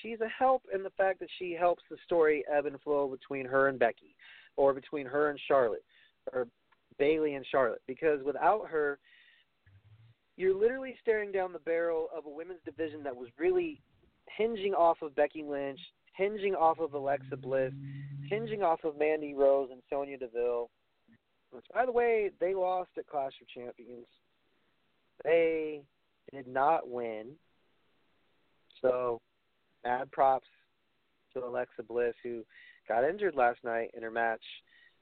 she's a help in the fact that she helps the story ebb and flow between her and Becky, or between her and Charlotte, or Bayley and Charlotte because without her, you're literally staring down the barrel of a women's division that was really hinging off of Becky Lynch, hinging off of Alexa Bliss, hinging off of Mandy Rose and Sonya Deville. Which, by the way, they lost at Clash of Champions. They did not win. So, mad props to Alexa Bliss, who got injured last night in her match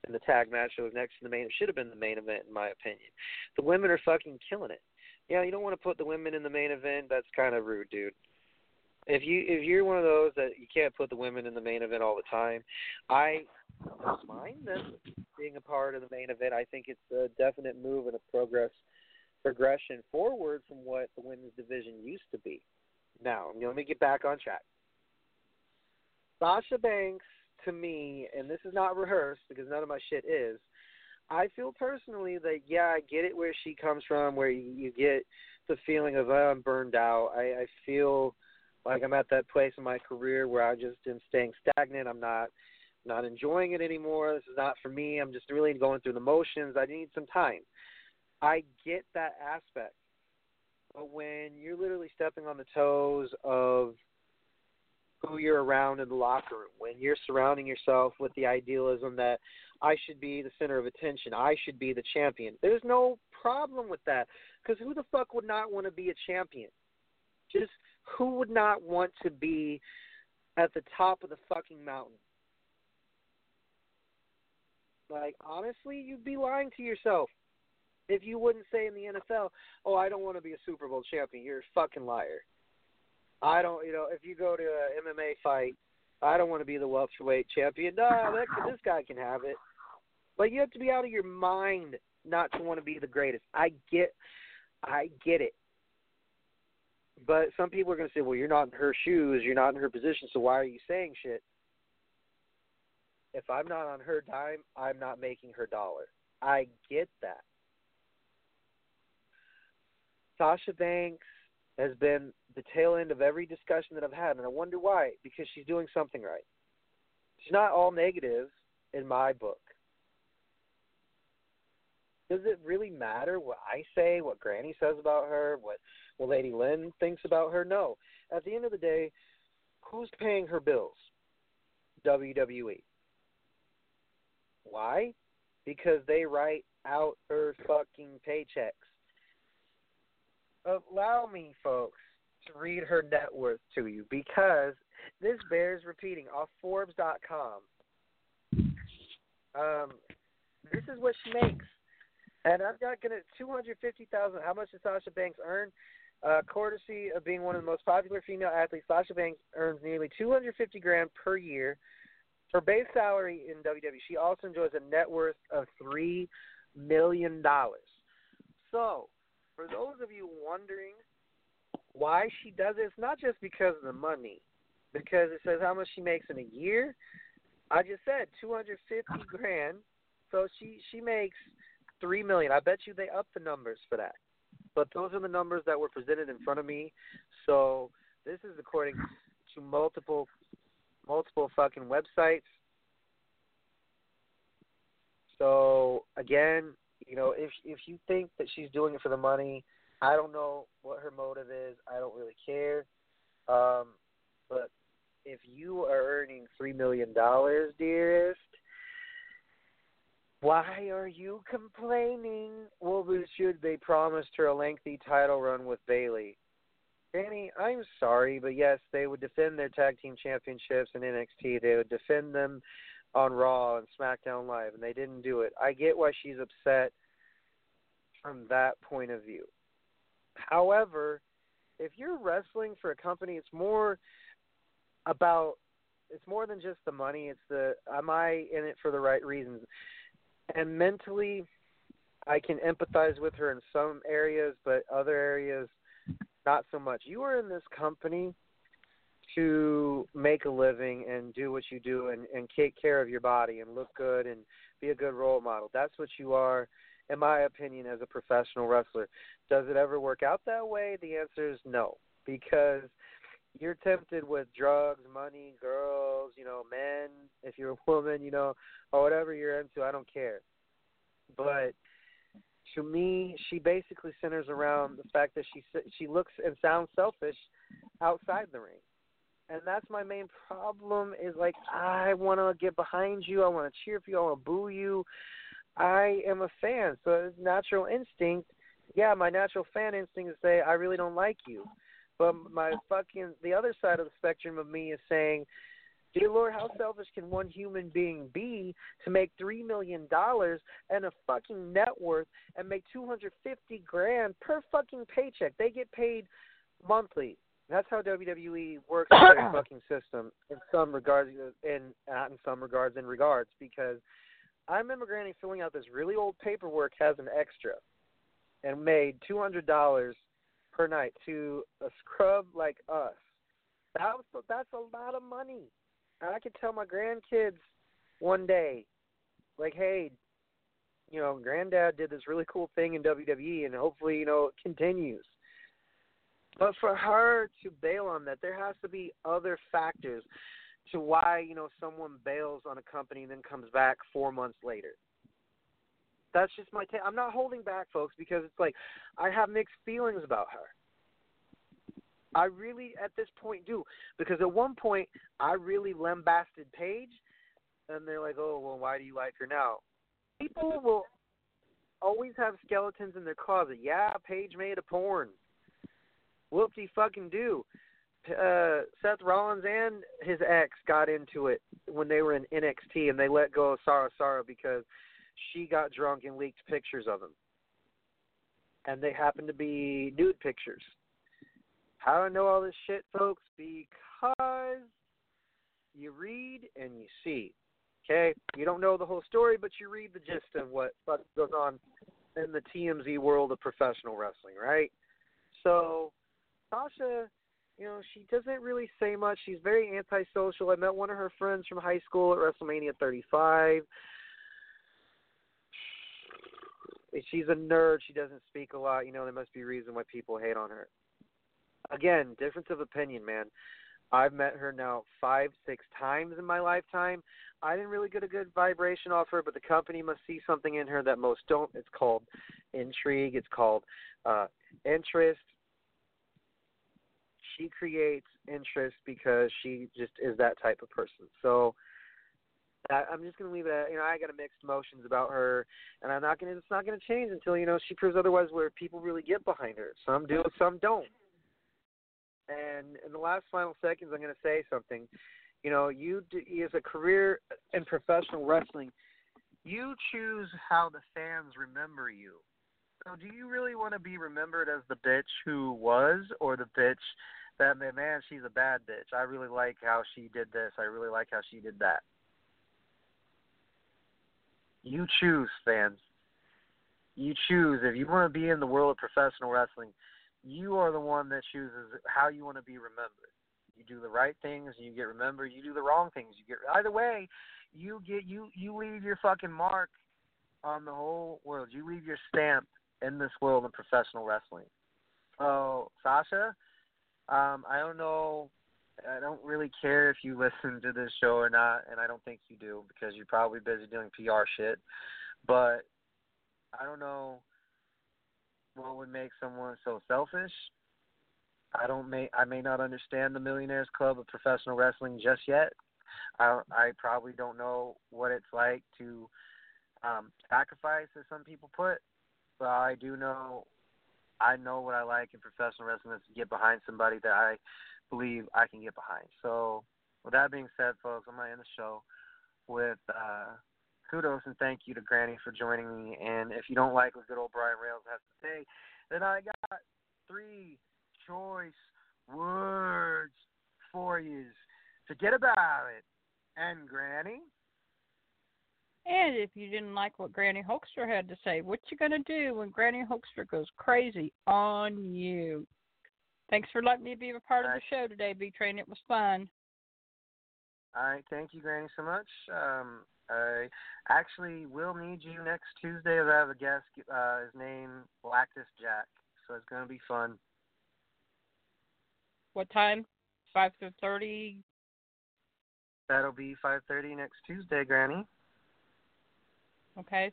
in the tag match that was next to the main. It should have been the main event, in my opinion. The women are fucking killing it. Yeah, you don't want to put the women in the main event. That's kind of rude, dude. If you if you're one of those that you can't put the women in the main event all the time, I don't mind them being a part of the main event. I think it's a definite move and a progress progression forward from what the women's division used to be. Now, let me get back on track. Sasha Banks to me, and this is not rehearsed because none of my shit is. I feel personally that yeah, I get it where she comes from, where you, get the feeling of oh, I'm burned out. I, I feel like I'm at that place in my career where I just am staying stagnant. I'm not not enjoying it anymore. This is not for me. I'm just really going through the motions. I need some time. I get that aspect. But when you're literally stepping on the toes of who you're around in the locker room, when you're surrounding yourself with the idealism that I should be the center of attention, I should be the champion. There's no problem with that because who the fuck would not want to be a champion? Just who would not want to be at the top of the fucking mountain? Like honestly, you'd be lying to yourself if you wouldn't say in the NFL, "Oh, I don't want to be a Super Bowl champion." You're a fucking liar. I don't, you know, if you go to a MMA fight, I don't want to be the welterweight champion. No, that, this guy can have it. But you have to be out of your mind not to want to be the greatest. I get, I get it. But some people are going to say, well, you're not in her shoes, you're not in her position, so why are you saying shit? if I'm not on her dime, I'm not making her dollar. I get that. Sasha Banks has been the tail end of every discussion that I've had, and I wonder why. Because she's doing something right. She's not all negative in my book. Does it really matter what I say, what Granny says about her, what what Lady Lynn thinks about her? No. At the end of the day, who's paying her bills? WWE. Why? Because they write out her fucking paychecks. Allow me, folks, to read her net worth to you because this bears repeating off Forbes.com. Um, this is what she makes, and I'm not gonna two hundred fifty thousand. How much does Sasha Banks earn? Uh, courtesy of being one of the most popular female athletes, Sasha Banks earns nearly 250 grand per year. Her base salary in WWE. She also enjoys a net worth of three million dollars. So, for those of you wondering why she does it, it's not just because of the money, because it says how much she makes in a year. I just said 250 grand, so she she makes three million. I bet you they up the numbers for that but those are the numbers that were presented in front of me. So this is according to multiple multiple fucking websites. So again, you know, if if you think that she's doing it for the money, I don't know what her motive is. I don't really care. Um, but if you are earning three million dollars, dearest, why are you complaining? Well, should they promised her a lengthy title run with Bayley. Danny, I'm sorry, but yes, they would defend their tag team championships in NXT. They would defend them on Raw and SmackDown Live, and they didn't do it. I get why she's upset from that point of view. However, if you're wrestling for a company, it's more about it's more than just the money. It's the am I in it for the right reasons? and mentally I can empathize with her in some areas, but other areas not so much. You are in this company to make a living and do what you do and, and take care of your body and look good and be a good role model. That's what you are, in my opinion, as a professional wrestler. Does it ever work out that way? The answer is no, because you're tempted with drugs, money, girls, you know, men, if you're a woman, you know, or whatever you're into, I don't care. But to me, she basically centers around the fact that she she looks and sounds selfish outside the ring. And that's my main problem is like I want to get behind you, I want to cheer for you, I want to boo you. I am a fan, so it's natural instinct. Yeah, my natural fan instinct is say I really don't like you. But my fucking the other side of the spectrum of me is saying, Dear Lord, how selfish can one human being be to make three million dollars and a fucking net worth and make two hundred fifty grand per fucking paycheck? They get paid monthly. That's how WWE works their fucking system in some regards, in in some regards, in regards because I remember Granny filling out this really old paperwork has an extra and made two hundred dollars per night to a scrub like us. That was that's a lot of money. And I could tell my grandkids one day, like, hey, you know, granddad did this really cool thing in WWE and hopefully, you know, it continues. But for her to bail on that, there has to be other factors to why, you know, someone bails on a company and then comes back four months later. That's just my take. I'm not holding back, folks, because it's like I have mixed feelings about her. I really, at this point, do because at one point I really lambasted Paige, and they're like, "Oh, well, why do you like her now?" People will always have skeletons in their closet. Yeah, Paige made a porn. Whoopsie fucking do. Uh, Seth Rollins and his ex got into it when they were in NXT, and they let go of Sarah Sarah because she got drunk and leaked pictures of him. And they happened to be nude pictures. How do I know all this shit, folks? Because you read and you see. Okay? You don't know the whole story, but you read the gist of what goes on in the TMZ world of professional wrestling, right? So, Sasha you know, she doesn't really say much. She's very antisocial. I met one of her friends from high school at WrestleMania 35. She's a nerd. She doesn't speak a lot. You know, there must be a reason why people hate on her. Again, difference of opinion, man. I've met her now five, six times in my lifetime. I didn't really get a good vibration off her, but the company must see something in her that most don't. It's called intrigue. It's called uh, interest. She creates interest because she just is that type of person. So I'm just gonna leave it at you know I got mixed emotions about her, and I'm not gonna it's not gonna change until you know she proves otherwise. Where people really get behind her, some do, some don't. And in the last final seconds, I'm gonna say something. You know, you as a career in professional wrestling, you choose how the fans remember you. So, do you really want to be remembered as the bitch who was, or the bitch that man, she's a bad bitch. I really like how she did this. I really like how she did that. You choose, fans. You choose. If you want to be in the world of professional wrestling, you are the one that chooses how you want to be remembered. You do the right things, you get remembered. You do the wrong things, you get. Either way, you get you you leave your fucking mark on the whole world. You leave your stamp in this world of professional wrestling. So, Sasha, um, I don't know I don't really care if you listen to this show or not, and I don't think you do because you're probably busy doing PR shit. But I don't know what would make someone so selfish. I don't may I may not understand the Millionaires Club of Professional Wrestling just yet. I I probably don't know what it's like to um sacrifice as some people put, but I do know I know what I like in professional wrestling is to get behind somebody that I believe I can get behind. So, with that being said, folks, I'm going to end the show with uh, kudos and thank you to Granny for joining me. And if you don't like what good old Brian Rails has to say, then I got three choice words for you. Forget about it. And Granny. And if you didn't like what Granny Hulkster had to say, what you gonna do when Granny Hulkster goes crazy on you? Thanks for letting me be a part of the show today, B Train. It was fun. All right, thank you, Granny, so much. Um, I actually will need you next Tuesday as I have a guest. Uh, his name Cactus Jack, so it's gonna be fun. What time? Five to thirty. That'll be five thirty next Tuesday, Granny. Okay.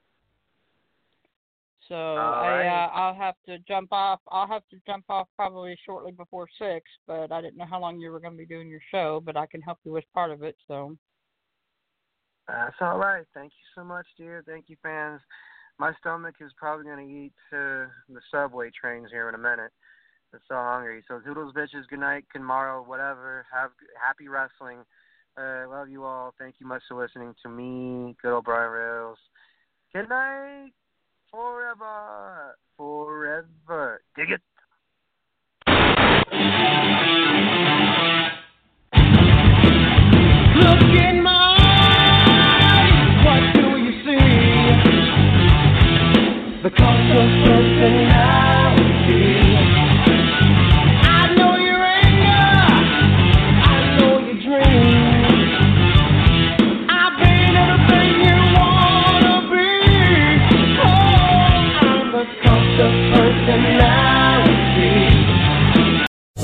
So I, uh, I'll have to jump off. I'll have to jump off probably shortly before six. But I didn't know how long you were going to be doing your show. But I can help you with part of it. So. That's all right. Thank you so much, dear. Thank you, fans. My stomach is probably going to eat uh, the subway trains here in a minute. I'm so hungry. So toodles, bitches. Good night, tomorrow, whatever. Have happy wrestling. Uh, love you all. Thank you much for listening to me, good old Brian Rails. Good night. Forever. Forever. Dig it. Look in my eyes, what do you see? The cult of personality.